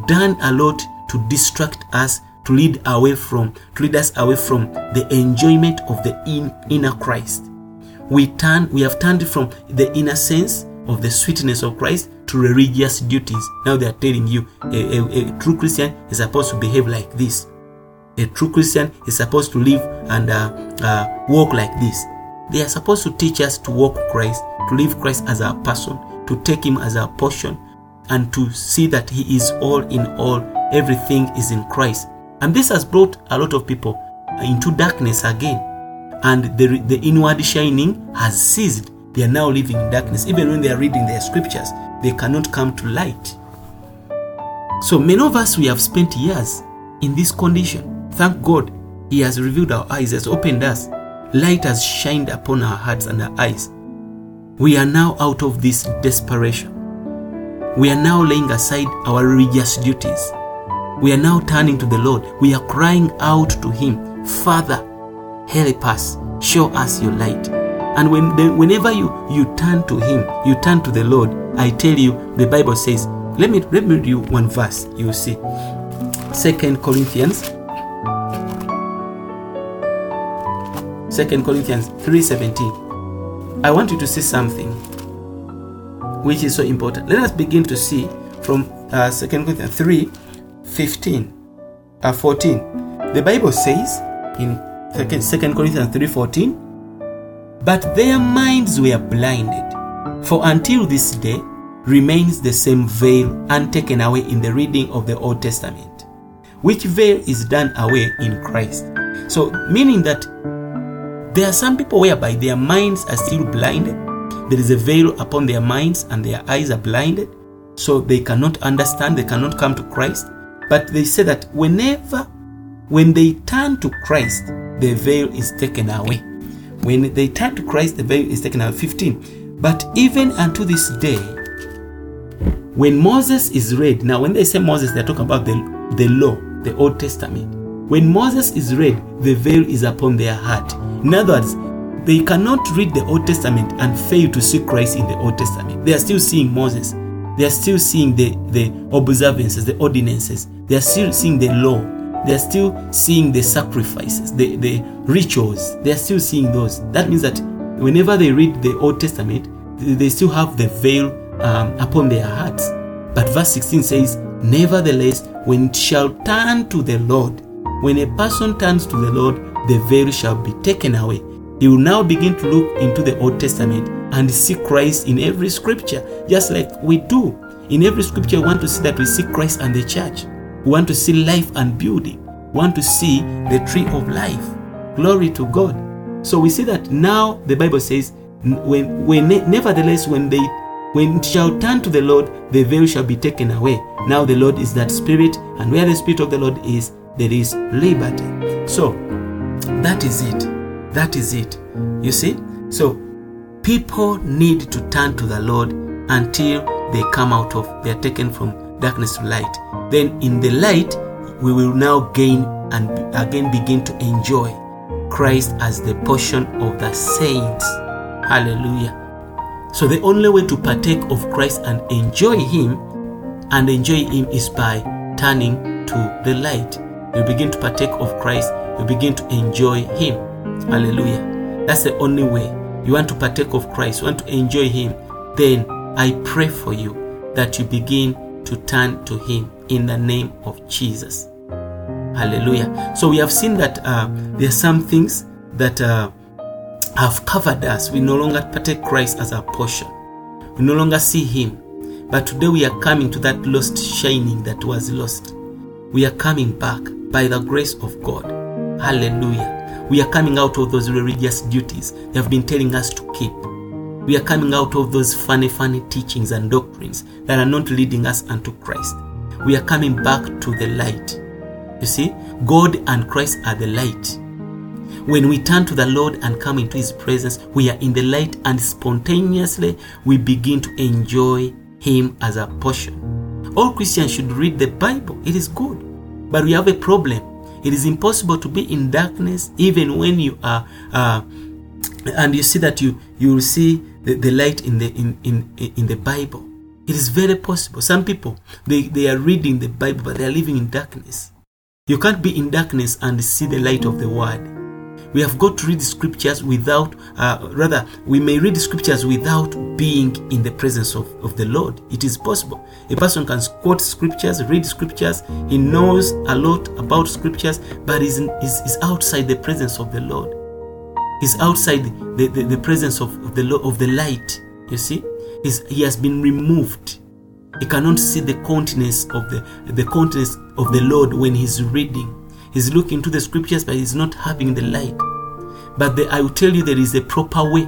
done a lot to distract us, to lead away from, to lead us away from the enjoyment of the in, inner Christ. We turn, we have turned from the innocence of the sweetness of Christ to religious duties. Now they are telling you a, a, a true Christian is supposed to behave like this. A true Christian is supposed to live and uh, uh, walk like this. They are supposed to teach us to walk Christ, to live Christ as our person, to take Him as our portion, and to see that He is all in all. Everything is in Christ. And this has brought a lot of people into darkness again. And the, the inward shining has ceased. They are now living in darkness. Even when they are reading their scriptures, they cannot come to light. So many of us, we have spent years in this condition. Thank God, He has revealed our eyes, has opened us. Light has shined upon our hearts and our eyes. We are now out of this desperation. We are now laying aside our religious duties. We are now turning to the Lord. We are crying out to Him, Father, help us, show us your light. And when whenever you, you turn to Him, you turn to the Lord, I tell you, the Bible says, let me, let me read you one verse, you see. Second Corinthians 2 Corinthians 3:17. I want you to see something which is so important. Let us begin to see from uh, 2 Corinthians 3 15 uh, 14. The Bible says in Second Corinthians 3:14. But their minds were blinded. For until this day remains the same veil untaken away in the reading of the Old Testament, which veil is done away in Christ. So, meaning that there are some people whereby their minds are still blinded. There is a veil upon their minds and their eyes are blinded. So they cannot understand, they cannot come to Christ. But they say that whenever, when they turn to Christ, the veil is taken away. When they turn to Christ, the veil is taken away. 15. But even unto this day, when Moses is read, now when they say Moses, they're talking about the, the law, the Old Testament. When Moses is read, the veil is upon their heart. In other words, they cannot read the Old Testament and fail to see Christ in the Old Testament. They are still seeing Moses. They are still seeing the, the observances, the ordinances. They are still seeing the law. They are still seeing the sacrifices, the, the rituals. They are still seeing those. That means that whenever they read the Old Testament, they still have the veil um, upon their hearts. But verse 16 says, Nevertheless, when it shall turn to the Lord, when a person turns to the Lord, the veil shall be taken away. He will now begin to look into the Old Testament and see Christ in every scripture, just like we do. In every scripture, we want to see that we see Christ and the church. We want to see life and beauty. We want to see the tree of life. Glory to God. So we see that now the Bible says, when, when nevertheless, when they when shall turn to the Lord, the veil shall be taken away. Now the Lord is that Spirit, and where the Spirit of the Lord is, there is liberty. So that is it. That is it. You see? So people need to turn to the Lord until they come out of, they are taken from darkness to light. Then in the light, we will now gain and again begin to enjoy Christ as the portion of the saints. Hallelujah. So the only way to partake of Christ and enjoy Him and enjoy Him is by turning to the light. You begin to partake of Christ, you begin to enjoy Him. Hallelujah. That's the only way. You want to partake of Christ, you want to enjoy Him, then I pray for you that you begin to turn to Him in the name of Jesus. Hallelujah. So we have seen that uh, there are some things that uh, have covered us. We no longer partake Christ as our portion. We no longer see Him. But today we are coming to that lost shining that was lost. We are coming back by the grace of God. Hallelujah. We are coming out of those religious duties they have been telling us to keep. We are coming out of those funny, funny teachings and doctrines that are not leading us unto Christ. We are coming back to the light. You see, God and Christ are the light. When we turn to the Lord and come into His presence, we are in the light and spontaneously we begin to enjoy Him as a portion. All Christians should read the Bible, it is good. But we have a problem. It is impossible to be in darkness even when you are, uh, and you see that you you will see the, the light in the in, in in the Bible. It is very possible. Some people they, they are reading the Bible, but they are living in darkness. You can't be in darkness and see the light of the Word. We have got to read scriptures without, uh, rather, we may read scriptures without being in the presence of, of the Lord. It is possible. A person can quote scriptures, read scriptures, he knows a lot about scriptures, but is, is, is outside the presence of the Lord. He's outside the, the, the presence of, the of the light. You see, He's, he has been removed. He cannot see the countenance of the the countenance of the Lord when he's reading. He's looking to the scriptures, but he's not having the light. But the, I will tell you there is a proper way,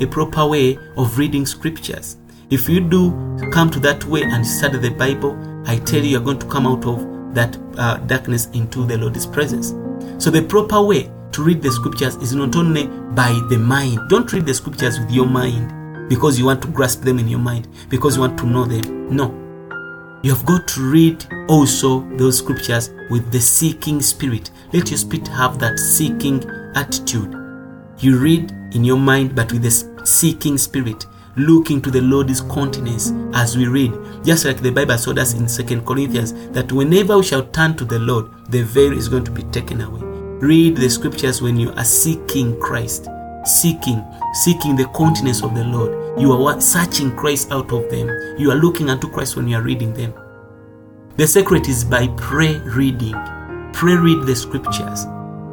a proper way of reading scriptures. If you do come to that way and study the Bible, I tell you, you're going to come out of that uh, darkness into the Lord's presence. So the proper way to read the scriptures is not only by the mind. Don't read the scriptures with your mind because you want to grasp them in your mind, because you want to know them. No. You have got to read also those scriptures with the seeking spirit. Let your spirit have that seeking attitude. You read in your mind, but with the seeking spirit, looking to the Lord's countenance as we read. Just like the Bible told us in Second Corinthians, that whenever we shall turn to the Lord, the veil is going to be taken away. Read the scriptures when you are seeking Christ, seeking, seeking the countenance of the Lord. You are searching Christ out of them. You are looking unto Christ when you are reading them. The secret is by prayer reading. Pray read the scriptures.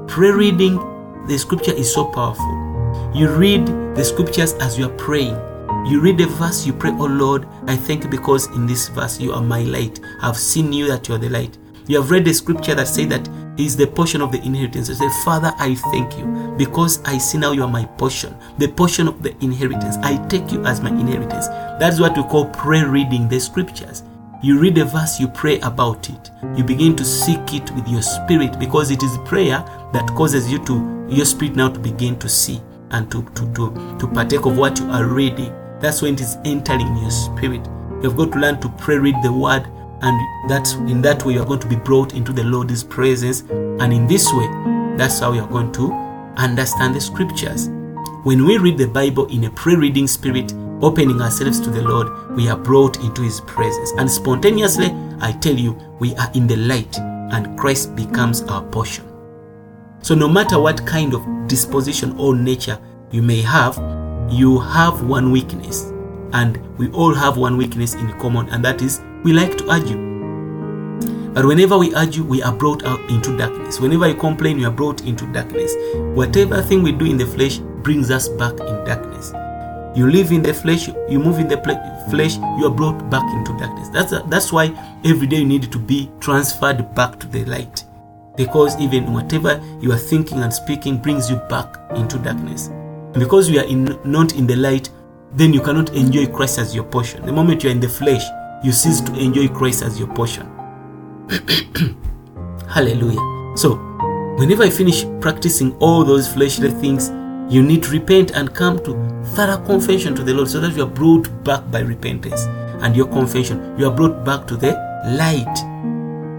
Pray reading the scripture is so powerful. You read the scriptures as you are praying. You read the verse, you pray, Oh Lord, I thank you because in this verse you are my light. I've seen you that you are the light. You have read the scripture that say that is the portion of the inheritance. I say, Father, I thank you because I see now you are my portion, the portion of the inheritance. I take you as my inheritance. That's what we call prayer reading the scriptures. You read a verse, you pray about it. You begin to seek it with your spirit because it is prayer that causes you to your spirit now to begin to see and to to to, to partake of what you are reading. That's when it is entering your spirit. You've got to learn to pray, read the word, and that's in that way you're going to be brought into the Lord's presence. And in this way, that's how you're going to understand the scriptures. When we read the Bible in a prayer reading spirit, opening ourselves to the Lord, we are brought into His presence. And spontaneously, I tell you, we are in the light and Christ becomes our portion. So, no matter what kind of disposition or nature you may have, you have one weakness. And we all have one weakness in common, and that is we like to argue. But whenever we argue, we are brought out into darkness. Whenever you complain, you are brought into darkness. Whatever thing we do in the flesh brings us back in darkness. You live in the flesh, you move in the flesh, you are brought back into darkness. That's, a, that's why every day you need to be transferred back to the light. Because even whatever you are thinking and speaking brings you back into darkness. Because you are in, not in the light, then you cannot enjoy Christ as your portion. The moment you are in the flesh, you cease to enjoy Christ as your portion. Hallelujah. So, whenever I finish practicing all those fleshly things, you need to repent and come to thorough confession to the Lord so that you are brought back by repentance and your confession. You are brought back to the light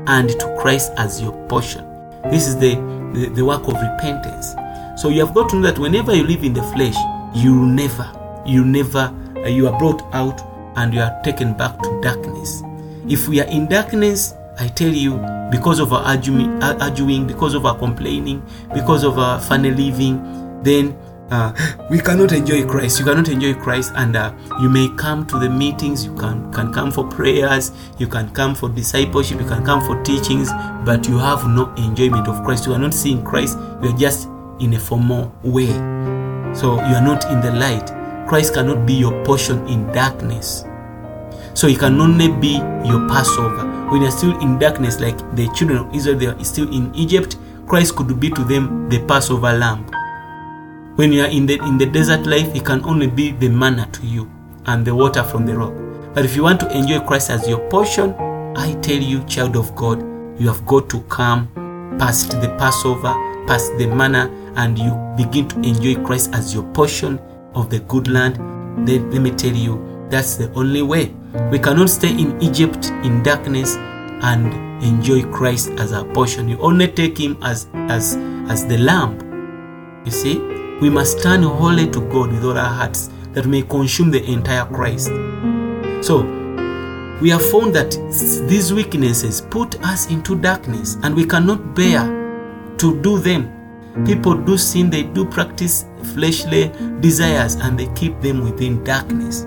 and to Christ as your portion. This is the, the, the work of repentance. So you have got to know that whenever you live in the flesh, you never, you never, uh, you are brought out and you are taken back to darkness. If we are in darkness, I tell you, because of our arguing, arguing because of our complaining, because of our funny living, then uh, we cannot enjoy Christ. You cannot enjoy Christ, and uh, you may come to the meetings. You can can come for prayers. You can come for discipleship. You can come for teachings, but you have no enjoyment of Christ. You are not seeing Christ. You are just in a formal way. So you are not in the light. Christ cannot be your portion in darkness. So he can only be your Passover. When you're still in darkness, like the children of Israel, they are still in Egypt, Christ could be to them the Passover lamb. When you are in the in the desert life, he can only be the manna to you and the water from the rock. But if you want to enjoy Christ as your portion, I tell you, child of God, you have got to come past the Passover, past the manna, and you begin to enjoy Christ as your portion of the good land. Then let me tell you, that's the only way. We cannot stay in Egypt in darkness and enjoy Christ as our portion. You only take him as as as the lamb. You see, we must turn wholly to God with all our hearts that may consume the entire Christ. So we have found that these weaknesses put us into darkness and we cannot bear to do them. People do sin, they do practice fleshly desires and they keep them within darkness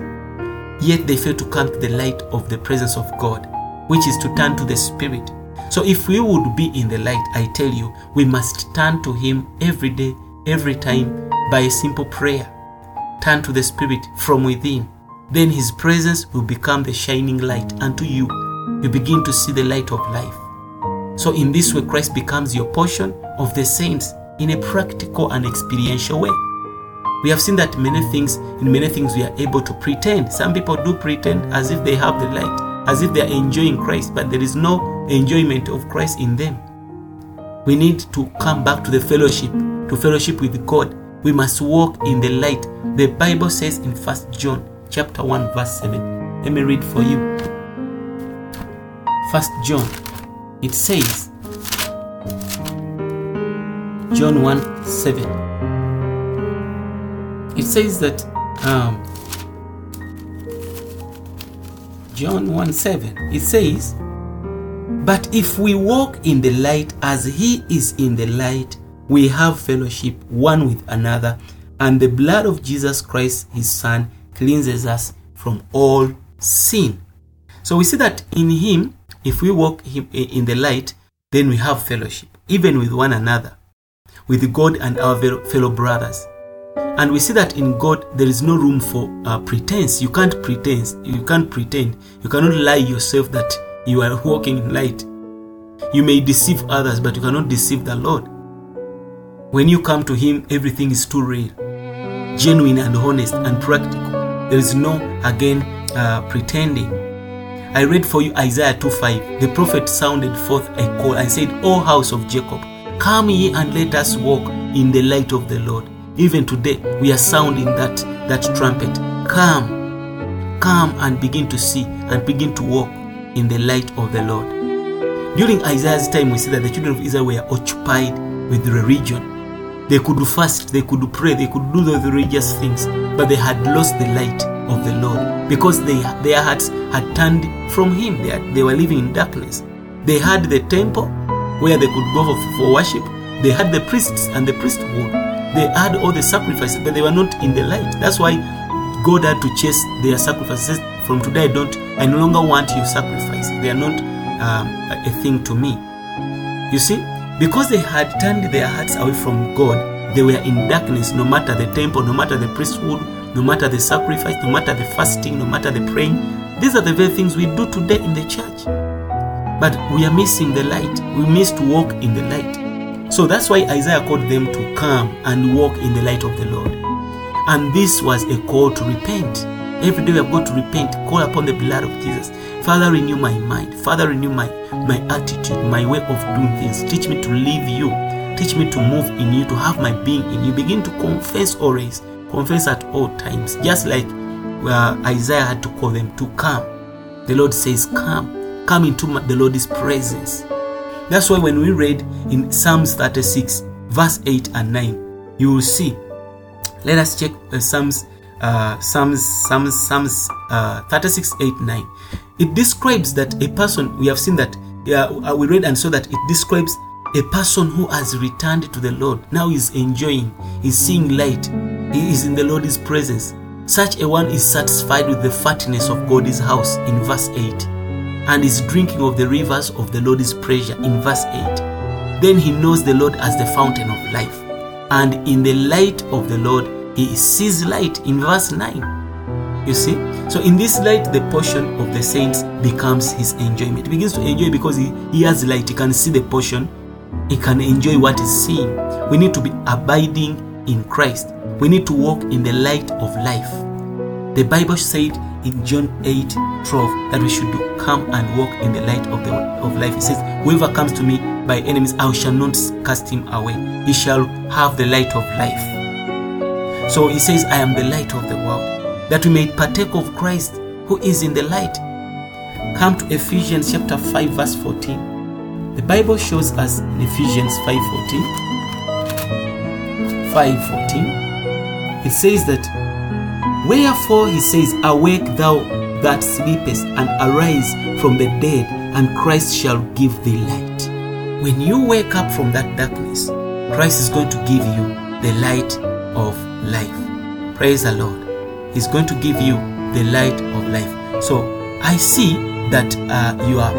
yet they fail to come to the light of the presence of God, which is to turn to the Spirit. So if we would be in the light, I tell you, we must turn to Him every day, every time, by a simple prayer. Turn to the Spirit from within. Then His presence will become the shining light unto you. You begin to see the light of life. So in this way, Christ becomes your portion of the saints in a practical and experiential way. We have seen that many things, in many things, we are able to pretend. Some people do pretend as if they have the light, as if they are enjoying Christ, but there is no enjoyment of Christ in them. We need to come back to the fellowship, to fellowship with God. We must walk in the light. The Bible says in First John chapter 1, verse 7. Let me read for you. First John, it says, John 1 7 it says that um, John 1 7, it says, But if we walk in the light as he is in the light, we have fellowship one with another, and the blood of Jesus Christ, his Son, cleanses us from all sin. So we see that in him, if we walk in the light, then we have fellowship, even with one another. with God and our fellow brothers. And we see that in God there is no room for uh, pretense. You can't pretend. You can't pretend. You cannot lie yourself that you are walking in light. You may deceive others, but you cannot deceive the Lord. When you come to Him, everything is too real, genuine, and honest and practical. There is no, again, uh, pretending. I read for you Isaiah 2:5. The prophet sounded forth a call and said, O house of Jacob, come ye and let us walk in the light of the Lord. Even today, we are sounding that, that trumpet. Come, come and begin to see and begin to walk in the light of the Lord. During Isaiah's time, we see that the children of Israel were occupied with religion. They could fast, they could pray, they could do those religious things, but they had lost the light of the Lord because they, their hearts had turned from Him. They, had, they were living in darkness. They had the temple where they could go for, for worship, they had the priests and the priesthood. They had all the sacrifices, but they were not in the light. That's why God had to chase their sacrifices. From today, I don't, I no longer want your sacrifices. They are not um, a thing to me. You see, because they had turned their hearts away from God, they were in darkness. No matter the temple, no matter the priesthood, no matter the sacrifice, no matter the fasting, no matter the praying. These are the very things we do today in the church. But we are missing the light. We miss to walk in the light. So that's why Isaiah called them to come and walk in the light of the Lord. And this was a call to repent. Every day we have got to repent, call upon the blood of Jesus. Father, renew my mind. Father, renew my, my attitude, my way of doing things. Teach me to live you. Teach me to move in you, to have my being in you. Begin to confess always. Confess at all times. Just like where Isaiah had to call them to come. The Lord says, Come. Come into the Lord's presence. That's why when we read in Psalms 36, verse 8 and 9, you will see. Let us check uh, Psalms, uh, Psalms, Psalms, Psalms uh, 36, 8, 9. It describes that a person, we have seen that, uh, we read and saw that it describes a person who has returned to the Lord. Now is enjoying, is seeing light, he is in the Lord's presence. Such a one is satisfied with the fatness of God's house in verse 8 and is drinking of the rivers of the Lord's pleasure in verse 8. Then he knows the Lord as the fountain of life. And in the light of the Lord, he sees light in verse 9. You see? So in this light, the portion of the saints becomes his enjoyment. He begins to enjoy because he, he has light. He can see the portion. He can enjoy what he's seeing. We need to be abiding in Christ. We need to walk in the light of life. The Bible said in John 8 12 that we should come and walk in the light of, the, of life. It says, Whoever comes to me by enemies, I shall not cast him away. He shall have the light of life. So he says, I am the light of the world, that we may partake of Christ who is in the light. Come to Ephesians chapter 5, verse 14. The Bible shows us in Ephesians 5:14. 5:14. It says that Wherefore he says, Awake thou that sleepest, and arise from the dead, and Christ shall give thee light. When you wake up from that darkness, Christ is going to give you the light of life. Praise the Lord. He's going to give you the light of life. So I see that uh, you are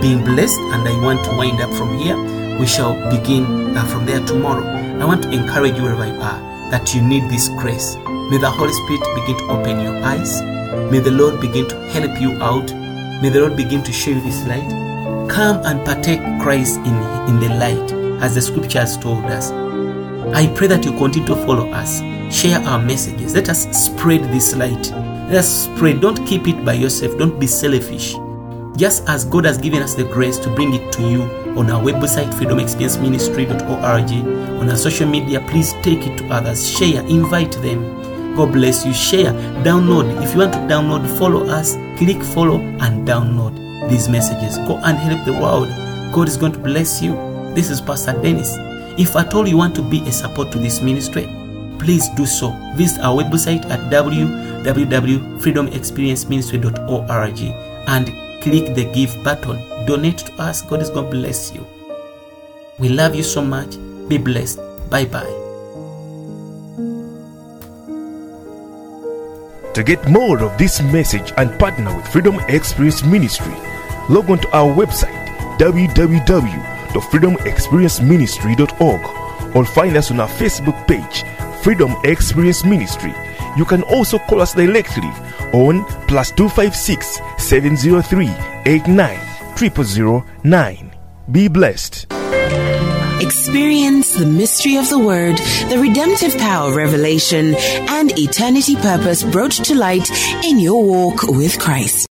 being blessed, and I want to wind up from here. We shall begin uh, from there tomorrow. I want to encourage you wherever you are that you need this grace. May the Holy Spirit begin to open your eyes. May the Lord begin to help you out. May the Lord begin to show you this light. Come and partake Christ in, in the light, as the scriptures told us. I pray that you continue to follow us. Share our messages. Let us spread this light. Let us spread. Don't keep it by yourself. Don't be selfish. Just as God has given us the grace to bring it to you on our website, freedomexperienceministry.org, on our social media, please take it to others. Share, invite them. God bless you. Share, download. If you want to download, follow us. Click follow and download these messages. Go and help the world. God is going to bless you. This is Pastor Dennis. If at all you want to be a support to this ministry, please do so. Visit our website at www.freedomexperienceministry.org and click the give button. Donate to us. God is going to bless you. We love you so much. Be blessed. Bye bye. To get more of this message and partner with Freedom Experience Ministry, log on to our website www.freedomexperienceministry.org or find us on our Facebook page, Freedom Experience Ministry. You can also call us directly on plus 256 703 89 0009. Be blessed. Experience the mystery of the Word, the redemptive power revelation, and eternity purpose brought to light in your walk with Christ.